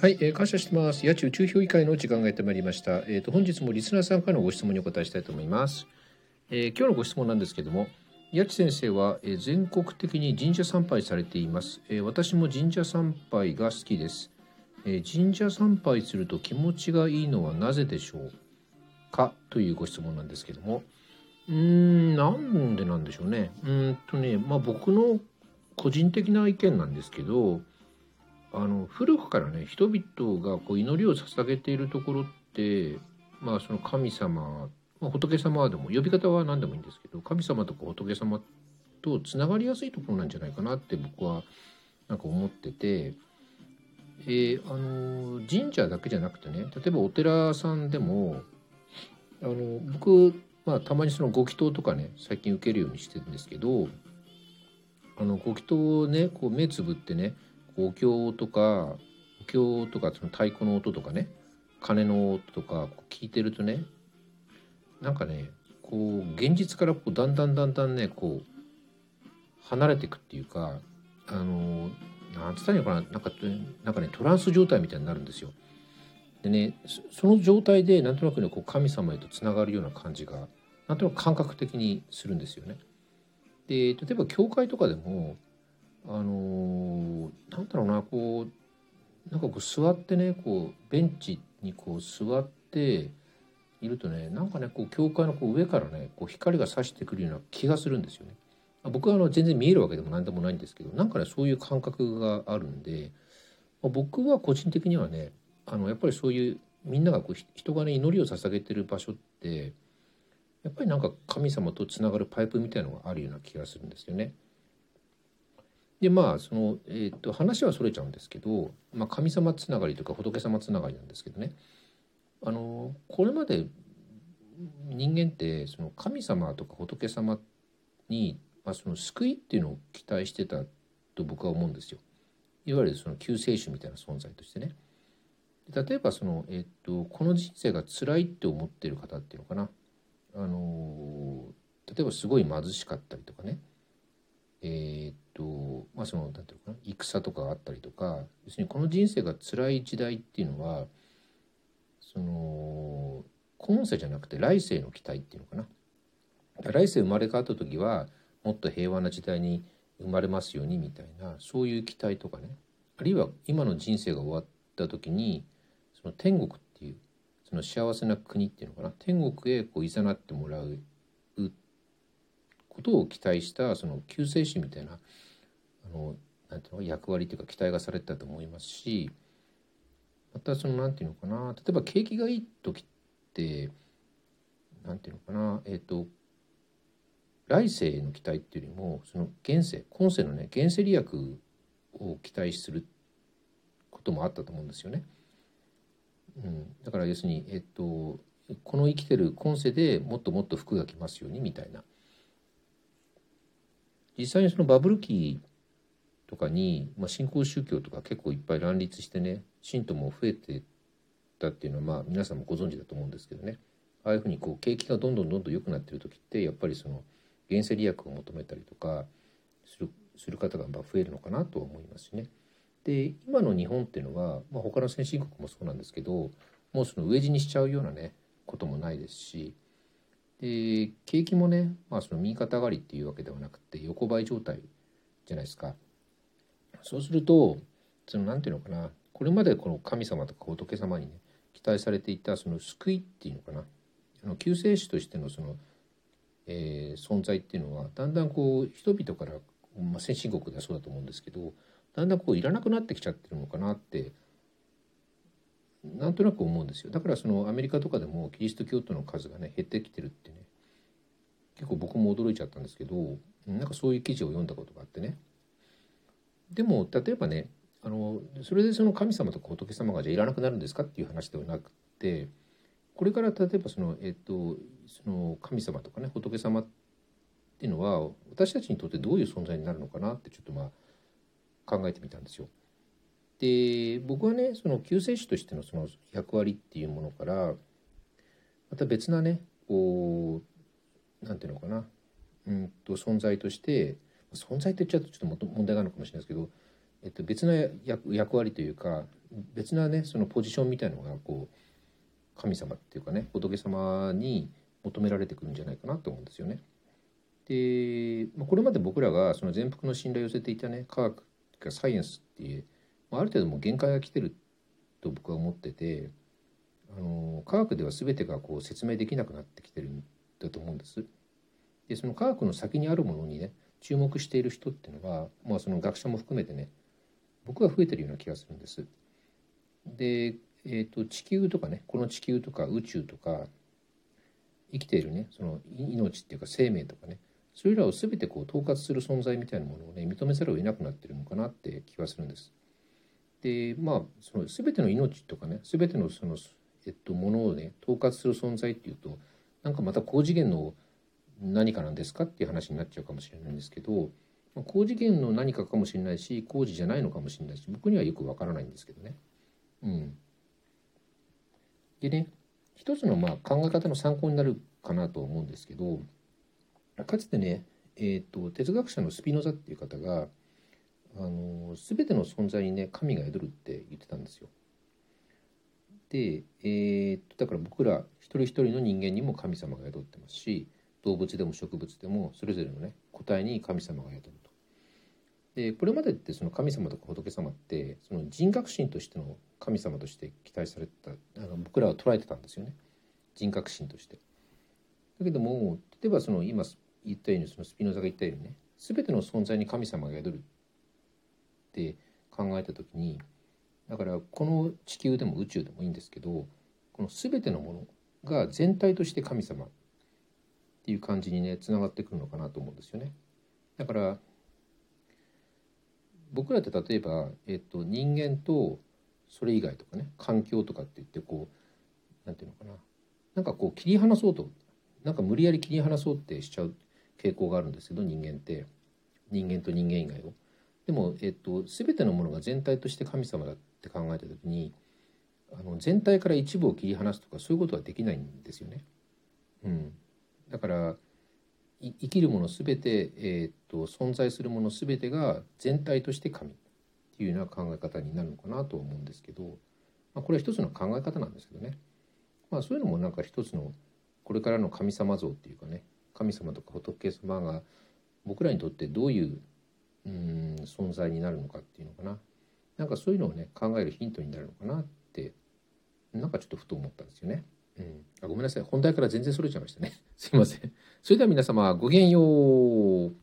はい、えー感謝してます。八千宇宙評議会の時間がやってまいりました。えっ、と本日もリスナーさんからのご質問にお答えしたいと思います。えー今日のご質問なんですけども、八千先生は、えー全国的に神社参拝されています。えー私も神社参拝が好きです、えー神社参拝すると気持ちがいいのはなぜでしょうかというご質問なんですけども、うーん、なんでなんでしょうね。うんとね、まあ僕の個人的な意見なんですけど、あの古くからね人々がこう祈りを捧げているところってまあその神様、まあ、仏様でも呼び方は何でもいいんですけど神様とか仏様とつながりやすいところなんじゃないかなって僕はなんか思ってて、えーあの神社だけじゃなくてね例えばお寺さんでもあの僕、まあ、たまにそのご祈祷とかね最近受けるようにしてるんですけどあのご祈祷をねこう目つぶってねお経とかお経とかその太鼓の音とかね鐘の音とか聞いてるとねなんかねこう現実からこうだんだんだんだんねこう離れていくっていうかあのなんつったらいいのかななんかなんかねトランス状態みたいになるんですよ。でねその状態でなんとなくねこう神様へとつながるような感じがなんとなく感覚的にするんですよね。で例えば教会とかでもあのなんだろうなこうなんかこう座ってねこうベンチにこう座っているとねなんかねこう教会のこう上からねこう光が差してくるような気がするんですよね。僕はあの全然見えるわけでも何でもないんですけどなんかねそういう感覚があるんで、まあ僕は個人的にはねあのやっぱりそういうみんながこう人がね祈りを捧げてる場所ってやっぱりなんか神様とつながるパイプみたいのがあるような気がするんですよね。でまあその、えー、と話はそれちゃうんですけど、まあ、神様つながりとか仏様つながりなんですけどねあのこれまで人間ってその神様とか仏様に、まあ、その救いっていうのを期待してたと僕は思うんですよ。いわゆるその救世主みたいな存在としてね。例えばその、えー、とこの人生が辛いって思ってる方っていうのかなあの例えばすごい貧しかったりとかねえーっとまあそのなんていうのかな戦とかがあったりとか要するにこの人生が辛い時代っていうのはその今世じゃなくて来世の期待っていうのかな。来世生まれ変わった時はもっと平和な時代に生まれますようにみたいなそういう期待とかね。あるいは今の人生が終わった時にその天国っていうその幸せな国っていうのかな。天国へこう誘ってもらうことを期待したその救世主みたいなのなんていうの役割というか期待がされてたと思いますしまたそのなんていうのかな例えば景気がいい時ってなんていうのかなえっ、と来世への期待っていうよりもその現世今世のね現世利益を期待することもあったと思うんですよね。うん、だから要するに、えっと、この生きてる今世でもっともっと服が来ますようにみたいな実際にそのバブル期とかに、まあ、新興宗教とか結構いっぱい乱立してね信徒も増えてたっていうのはまあ皆さんもご存知だと思うんですけどねああいうふうにこう景気がどんどんどんどん良くなってる時ってやっぱりその現世利益を求めたりとかするする方がまあ増えるのかなとは思いますしね。で今の日本っていうのは、まあ、他の先進国もそうなんですけどもうその飢え死にしちゃうようなねこともないですしで景気もね、まあ、その右肩上がりっていうわけではなくて横ばい状態じゃないですか。そうするとそのなんていうのかなこれまでこの神様とか仏様にね期待されていたその救いっていうのかなあの救世主としてのその、えー存在っていうのはだんだんこう人々から、まあ、先進国ではそうだと思うんですけどだんだんこういらなくなってきちゃってるのかなってなんとなく思うんですよ。だからそのアメリカとかでもキリスト教徒の数がね減ってきてるってね結構僕も驚いちゃったんですけどなんかそういう記事を読んだことがあってねでも例えばねあのそれでその神様とか仏様がじゃあいらなくなるんですかっていう話ではなくてこれから例えばその,、えっとその神様とかね仏様っていうのは私たちにとってどういう存在になるのかなってちょっとまあ考えてみたんですよ。で僕はねその救世主としてのその役割っていうものからまた別なねこうなんていうのかなうんと存在として存在って言っちゃうとちょっと問題があるのかもしれないですけどえっと、別な役割というか別なねそのポジションみたいなのがこう神様っていうかね仏様に求められてくるんじゃないかなと思うんですよね。で、まあ、これまで僕らがその全幅の信頼を寄せていたね科学かサイエンスっていう、まあ、ある程度もう限界が来てると僕は思っててあの科学では全てがこう説明できなくなってきてるんだと思うんです。でその科学の先にあるものにね注目している人っていうのは、まあ、その学者も含めてね僕は増えてるような気がするんです。で、えーと、地球とかねこの地球とか宇宙とか生きているねその命っていうか生命とかねそれらを全てこう統括する存在みたいなものをね認めざるを得なくなってるのかなって気がするんです。でまあその全ての命とかね全てのその、えっと、ものをね統括する存在っていうとなんかまた高次元の何かなんですかっていう話になっちゃうかもしれないんですけど高次元の何かかもしれないし工事じゃないのかもしれないし僕にはよくわからないんですけどね。うん、でね一つのまあ考え方の参考になるかなと思うんですけどかつてね、えーと、哲学者のスピノザっていう方があの全ての存在にね神が宿るって言ってたんですよ。で、えー、だから僕ら一人一人の人間にも神様が宿ってますし動物でも植物でもそれぞれのね個体に神様が宿ると。でこれまでってその神様とか仏様ってその人格心としての神様として期待されてたあの僕らは捉えてたんですよね人格心として。だけども例えばその今言ったようにそのスピノザが言ったようにね全ての存在に神様が宿るって考えた時にだからこの地球でも宇宙でもいいんですけどこの全てのものが全体として神様いう感じにねつながってくるのかなと思うんですよね。だから僕らって例えば、えっと、人間とそれ以外とかね環境とかって言ってこうなんていうのかななんかこう切り離そうとなんか無理やり切り離そうってしちゃう傾向があるんですけど人間って人間と人間以外を。でも、えっと、全てのものが全体として神様だって考えた時にあの全体から一部を切り離すとかそういうことはできないんですよね。うん、だから生きるもの全て、えー、っと存在するもの全てが全体として神っていうような考え方になるのかなと思うんですけど、まあ、これは一つの考え方なんですけどね、まあ、そういうのもなんか一つのこれからの神様像っていうかね神様とか仏様が僕らにとってどういううん存在になるのかっていうのかななんかそういうのをね考えるヒントになるのかなってなんかちょっとふと思ったんですよね。うん、あごめんなさい。本題から全然それちゃいましたね。すいません。それでは皆様ごきげんよう。